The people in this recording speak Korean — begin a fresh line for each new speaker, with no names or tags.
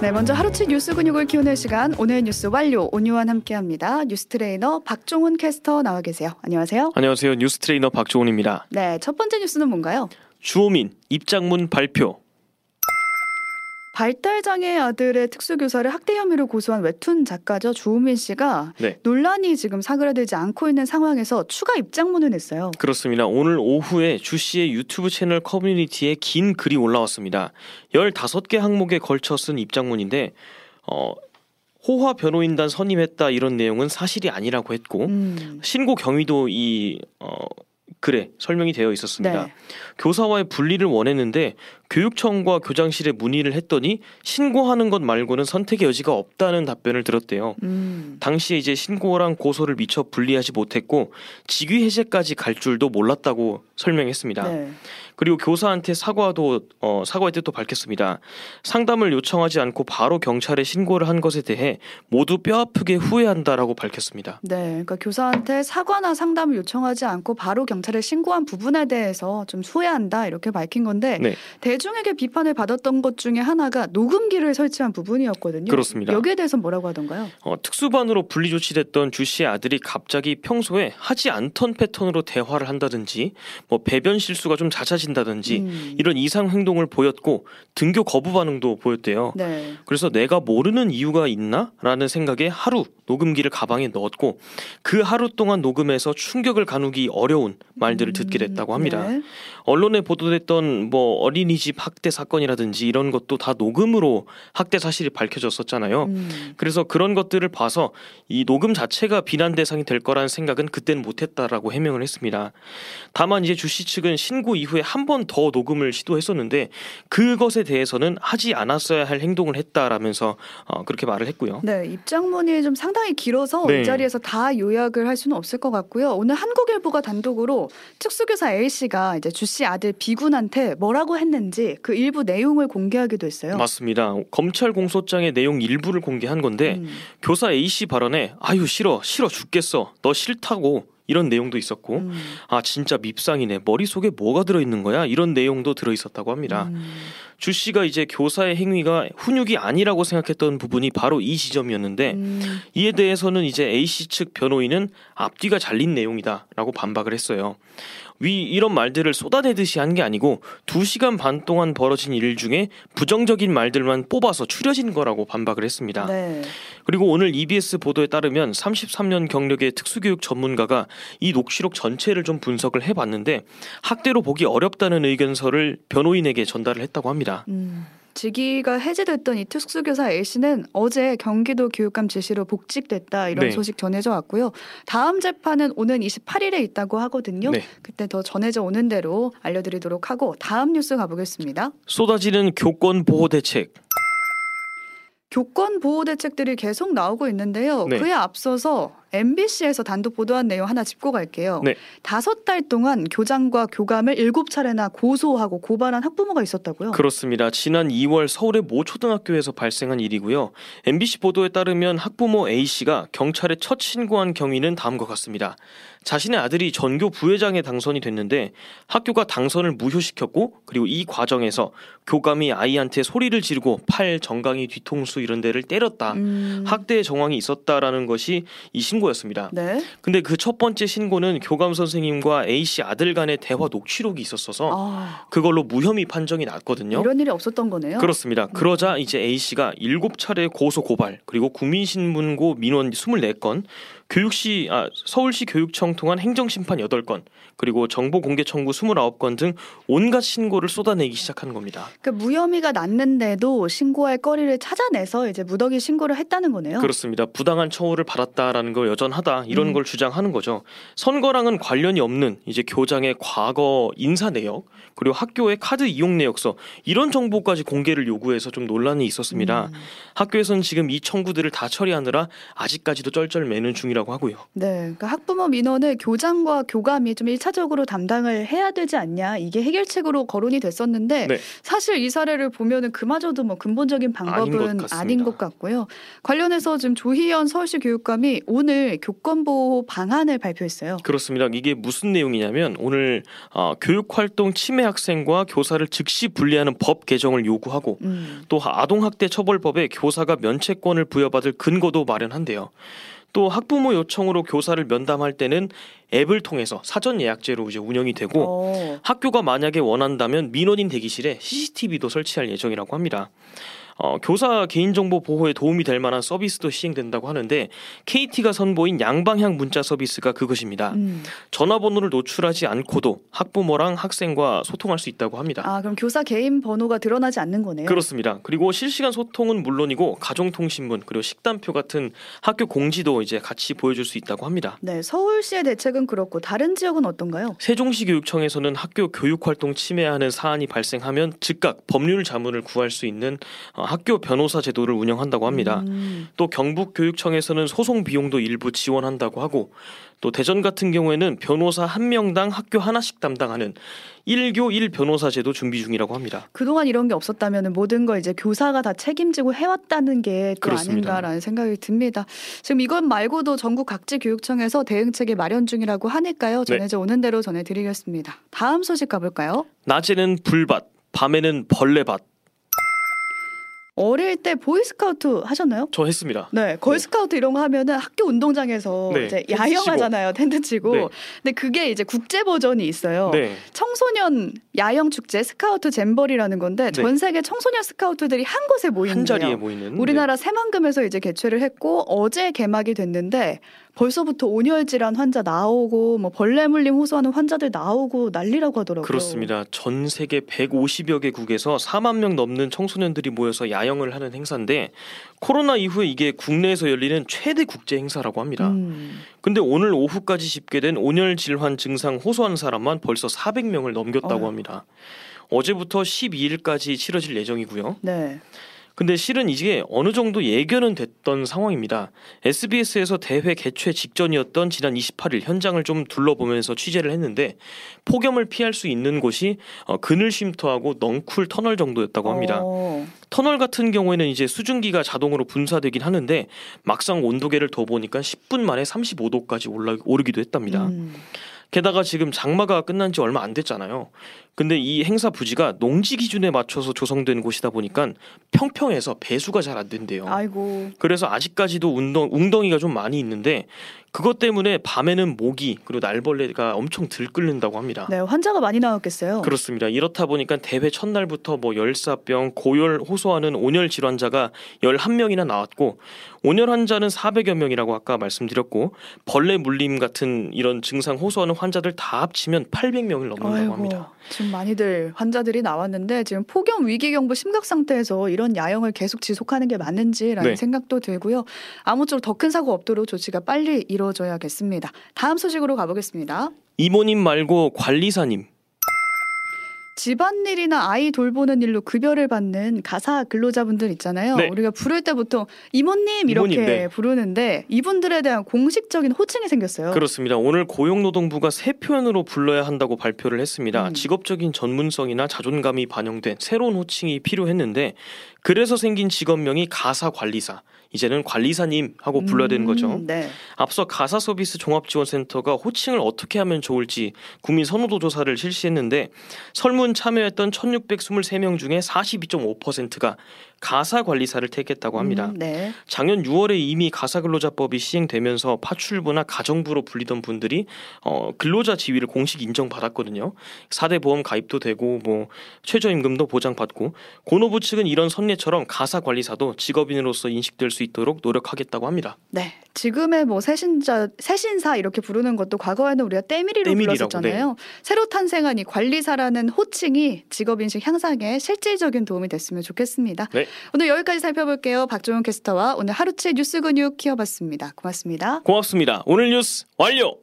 네, 먼저 하루치 뉴스 근육을 키우는 시간 오늘 뉴스 완료 오뉴완 함께합니다. 뉴스 트레이너 박종훈 캐스터 나와 계세요. 안녕하세요.
안녕하세요. 뉴스 트레이너 박종훈입니다.
네, 첫 번째 뉴스는 뭔가요?
주호민 입장문 발표.
발달장애 아들의 특수교사를 학대 혐의로 고소한 웹툰 작가죠 주호민 씨가
네.
논란이 지금 사그라들지 않고 있는 상황에서 추가 입장문을 냈어요.
그렇습니다. 오늘 오후에 주 씨의 유튜브 채널 커뮤니티에 긴 글이 올라왔습니다. 15개 항목에 걸쳐 쓴 입장문인데 어 호화 변호인단 선임했다 이런 내용은 사실이 아니라고 했고
음,
신고 경위도 이 어, 글에 설명이 되어 있었습니다.
네.
교사와의 분리를 원했는데 교육청과 교장실에 문의를 했더니 신고하는 것 말고는 선택의 여지가 없다는 답변을 들었대요.
음,
당시에 이제 신고랑 고소를 미처 분리하지 못했고 직위 해제까지 갈 줄도 몰랐다고 설명했습니다.
네.
그리고 교사한테 사과도 어, 사과의 뜻도 밝혔습니다. 상담을 요청하지 않고 바로 경찰에 신고를 한 것에 대해 모두 뼈아프게 후회한다라고 밝혔습니다.
네, 그러니까 교사한테 사과나 상담을 요청하지 않고 바로 경찰에 신고한 부분에 대해서 좀 후회한다 이렇게 밝힌 건데
네.
대중에게 비판을 받았던 것 중에 하나가 녹음기를 설치한 부분이었거든요.
그렇습니다.
여기에 대해서 뭐라고 하던가요?
어, 특수반으로 분리 조치됐던 주 씨의 아들이 갑자기 평소에 하지 않던 패턴으로 대화를 한다든지 뭐 배변 실수가 좀 잦아진 다든지
음,
이런 이상 행동을 보였고 등교 거부 반응도 보였대요.
네.
그래서 내가 모르는 이유가 있나라는 생각에 하루 녹음기를 가방에 넣었고 그 하루 동안 녹음해서 충격을 가누기 어려운 말들을 듣게 됐다고 합니다.
네.
언론에 보도됐던 뭐 어린이집 학대 사건이라든지 이런 것도 다 녹음으로 학대 사실이 밝혀졌었잖아요.
음,
그래서 그런 것들을 봐서 이 녹음 자체가 비난 대상이 될 거라는 생각은 그때는 못했다라고 해명을 했습니다. 다만 이제 주씨 측은 신고 이후에 한 번 더 녹음을 시도했었는데 그것에 대해서는 하지 않았어야 할 행동을 했다라면서 어, 그렇게 말을 했고요.
네, 입장문이 좀 상당히 길어서
네.
이 자리에서 다 요약을 할 수는 없을 것 같고요. 오늘 한국일보가 단독으로 특수교사 A 씨가 이제 주 씨 아들 비군한테 뭐라고 했는지 그 일부 내용을 공개하기도 했어요.
맞습니다. 검찰 공소장의 내용 일부를 공개한 건데
음,
교사 A 씨 발언에 아유 싫어 싫어 죽겠어 너 싫다고 이런 내용도 있었고
음,
아 진짜 밉상이네 머릿속에 뭐가 들어있는 거야 이런 내용도 들어있었다고 합니다.
음,
주 씨가 이제 교사의 행위가 훈육이 아니라고 생각했던 부분이 바로 이 지점이었는데
음,
이에 대해서는 이제 A 씨 측 변호인은 앞뒤가 잘린 내용이다라고 반박을 했어요. 위 이런 말들을 쏟아내듯이 한 게 아니고 두 시간 반 동안 벌어진 일 중에 부정적인 말들만 뽑아서 추려진 거라고 반박을 했습니다.
네.
그리고 오늘 EBS 보도에 따르면 33년 경력의 특수교육 전문가가 이 녹취록 전체를 좀 분석을 해봤는데 학대로 보기 어렵다는 의견서를 변호인에게 전달을 했다고 합니다.
음. 직위가 해제됐던 이 특수교사 A 씨는 어제 경기도 교육감 지시로 복직됐다 이런
네.
소식 전해져 왔고요. 다음 재판은 오는 28일에 있다고 하거든요.
네.
그때 더 전해져 오는 대로 알려드리도록 하고 다음 뉴스 가보겠습니다.
쏟아지는 교권 보호 대책.
교권 보호 대책들이 계속 나오고 있는데요.
네.
그에 앞서서 MBC에서 단독 보도한 내용 하나 짚고 갈게요.
네.
다섯 달 동안 교장과 교감을 일곱 차례나 고소하고 고발한 학부모가 있었다고요.
그렇습니다. 지난 2월 서울의 모 초등학교에서 발생한 일이고요. MBC 보도에 따르면 학부모 A 씨가 경찰에 첫 신고한 경위는 다음과 같습니다. 자신의 아들이 전교 부회장에 당선이 됐는데 학교가 당선을 무효시켰고 그리고 이 과정에서 교감이 아이한테 소리를 지르고 팔, 정강이, 뒤통수 이런 데를 때렸다.
음,
학대의 정황이 있었다라는 것이 이 신고 였습니다.
네.
근데 그 첫 번째 신고는 교감 선생님과 A 씨 아들 간의 대화 녹취록이 있었어서
아,
그걸로 무혐의 판정이 났거든요.
이런 일이 없었던 거네요.
그렇습니다. 그러자 이제 A 씨가 일곱 차례 고소 고발 그리고 국민신문고 민원 24건, 교육시 아 서울시 교육청 통한 행정심판 8건, 그리고 정보공개 청구 29건 등 온갖 신고를 쏟아내기 시작한 겁니다.
그 무혐의가 났는데도 신고할 거리를 찾아내서 이제 무더기 신고를 했다는 거네요.
그렇습니다. 부당한 처우를 받았다라는 거 여전하다 이런
음.
걸 주장하는 거죠. 선거랑은 관련이 없는 이제 교장의 과거 인사 내역 그리고 학교의 카드 이용 내역서 이런 정보까지 공개를 요구해서 좀 논란이 있었습니다.
음,
학교에서는 지금 이 청구들을 다 처리하느라 아직까지도 쩔쩔매는 중이 라고 하고요.
네, 그러니까 학부모 민원을 교장과 교감이 좀 일차적으로 담당을 해야 되지 않냐 이게 해결책으로 거론이 됐었는데
네.
사실 이 사례를 보면은 그마저도 뭐 근본적인 방법은
아닌 것.
아닌 것 같고요. 관련해서 지금 조희연 서울시 교육감이 오늘 오늘 교권보호 방안을 발표했어요.
그렇습니다. 이게 무슨 내용이냐면 오늘 어, 교육활동 침해 학생과 교사를 즉시 분리하는 법 개정을 요구하고
음.
또 아동학대 처벌법에 교사가 면책권을 부여받을 근거도 마련한대요. 또 학부모 요청으로 교사를 면담할 때는 앱을 통해서 사전 예약제로 이제 운영이 되고
어.
학교가 만약에 원한다면 민원인 대기실에 CCTV도 설치할 예정이라고 합니다. 어, 교사 개인정보 보호에 도움이 될 만한 서비스도 시행된다고 하는데 KT가 선보인 양방향 문자 서비스가 그것입니다.
음.
전화번호를 노출하지 않고도 학부모랑 학생과 소통할 수 있다고 합니다.
아 그럼 교사 개인 번호가 드러나지 않는 거네요.
그렇습니다. 그리고 실시간 소통은 물론이고 가정통신문 그리고 식단표 같은 학교 공지도 이제 같이 보여줄 수 있다고 합니다.
네, 서울시의 대책은 그렇고 다른 지역은 어떤가요?
세종시 교육청에서는 학교 교육활동 침해하는 사안이 발생하면 즉각 법률 자문을 구할 수 있는 어, 학교 변호사 제도를 운영한다고 합니다.
음.
또 경북교육청에서는 소송 비용도 일부 지원한다고 하고 또 대전 같은 경우에는 변호사 한 명당 학교 하나씩 담당하는 1교 1변호사 제도 준비 중이라고 합니다.
그동안 이런 게 없었다면 모든 걸 이제 교사가 다 책임지고 해왔다는 게 또. 아닌가라는 생각이 듭니다. 지금 이것 말고도 전국 각지 교육청에서 대응책이 마련 중이라고 하니까요.
네.
전해져 오는 대로 전해드리겠습니다. 다음 소식 가볼까요?
낮에는 불밭, 밤에는 벌레밭.
어릴 때 보이스카우트 하셨나요?
저 했습니다.
네, 걸스카우트 이런 거 하면은 학교 운동장에서
네,
이제 야영하잖아요, 텐트 치고.
네.
근데 그게 이제 국제 버전이 있어요.
네.
청소년 야영 축제 스카우트 잼버리라는 건데
네.
전 세계 청소년 스카우트들이 한 곳에 모이는
한 자리에. 모이는
우리나라 새만금에서 이제 개최를 했고 어제 개막이 됐는데 벌써부터 온열 질환 환자 나오고 뭐 벌레 물림 호소하는 환자들 나오고 난리라고 하더라고요.
그렇습니다. 전 세계 150여 개국에서 4만 명 넘는 청소년들이 모여서 야영을 하는 행사인데 코로나 이후에 이게 국내에서 열리는 최대 국제 행사라고 합니다.
음.
근데 오늘 오후까지 집계된 온열 질환 증상 호소한 사람만 벌써 400명을 넘겼다고
어휴.
합니다. 어제부터 12일까지 치러질 예정이고요.
네.
근데 실은 이게 어느 정도 예견은 됐던 상황입니다. SBS에서 대회 개최 직전이었던 지난 28일 현장을 좀 둘러보면서 취재를 했는데 폭염을 피할 수 있는 곳이 어, 그늘 쉼터하고 넝쿨 터널 정도였다고 합니다.
어.
터널 같은 경우에는 이제 수증기가 자동으로 분사되긴 하는데 막상 온도계를 더 보니까 10분 만에 35도까지 올라 오르기도 했답니다.
음.
게다가 지금 장마가 끝난 지 얼마 안 됐잖아요. 근데 이 행사 부지가 농지 기준에 맞춰서 조성된 곳이다 보니까 평평해서 배수가 잘 안 된대요.
아이고.
그래서 아직까지도 운동, 웅덩이가 좀 많이 있는데 그것 때문에 밤에는 모기 그리고 날벌레가 엄청 들끓는다고 합니다.
네, 환자가 많이 나왔겠어요.
그렇습니다. 이렇다 보니까 대회 첫날부터 뭐 열사병, 고열 호소하는 온열 질환자가 11명이나 나왔고 온열 환자는 400여 명이라고 아까 말씀드렸고 벌레 물림 같은 이런 증상 호소하는 환자들 다 합치면 800명을 넘는다고
아이고,
합니다.
지금 많이들 환자들이 나왔는데 지금 폭염 위기 경보 심각 상태에서 이런 야영을 계속 지속하는 게 맞는지라는
네.
생각도 들고요. 아무쪼록 더 큰 사고 없도록 조치가 빨리 이루어져야겠습니다. 다음 소식으로 가보겠습니다.
이모님 말고 관리사님.
집안일이나 아이 돌보는 일로 급여를 받는 가사 근로자분들 있잖아요.
네.
우리가 부를 때부터 이모님 이렇게
이모님, 네.
부르는데 이분들에 대한 공식적인 호칭이 생겼어요.
그렇습니다. 오늘 고용노동부가 새 표현으로 불러야 한다고 발표를 했습니다.
음.
직업적인 전문성이나 자존감이 반영된 새로운 호칭이 필요했는데 그래서 생긴 직업명이 가사 관리사. 이제는 관리사님 하고 불러야 되는 거죠.
음, 네.
앞서 가사 서비스 종합지원센터가 호칭을 어떻게 하면 좋을지 국민 선호도 조사를 실시했는데 설문 참여했던 1,623명 중에 42.5%가 가사 관리사를 택했다고 합니다.
음, 네.
작년 6월에 이미 가사근로자법이 시행되면서 파출부나 가정부로 불리던 분들이 어, 근로자 지위를 공식 인정받았거든요. 4대 보험 가입도 되고 뭐 최저임금도 보장받고 고노부 측은 이런 선례처럼 가사 관리사도 직업인으로서 인식될 수 있도록 노력하겠다고 합니다.
네. 지금의 뭐 새신자, 새신사 이렇게 부르는 것도 과거에는 우리가 때밀이로
때밀이라고,
불렀었잖아요. 새로 탄생한 이 관리사라는 호칭이 직업 인식 향상에 실질적인 도움이 됐으면 좋겠습니다.
네.
오늘 여기까지 살펴볼게요. 박종훈 캐스터와 오늘 하루치 뉴스 근육 키워봤습니다. 고맙습니다.
고맙습니다. 오늘 뉴스 완료.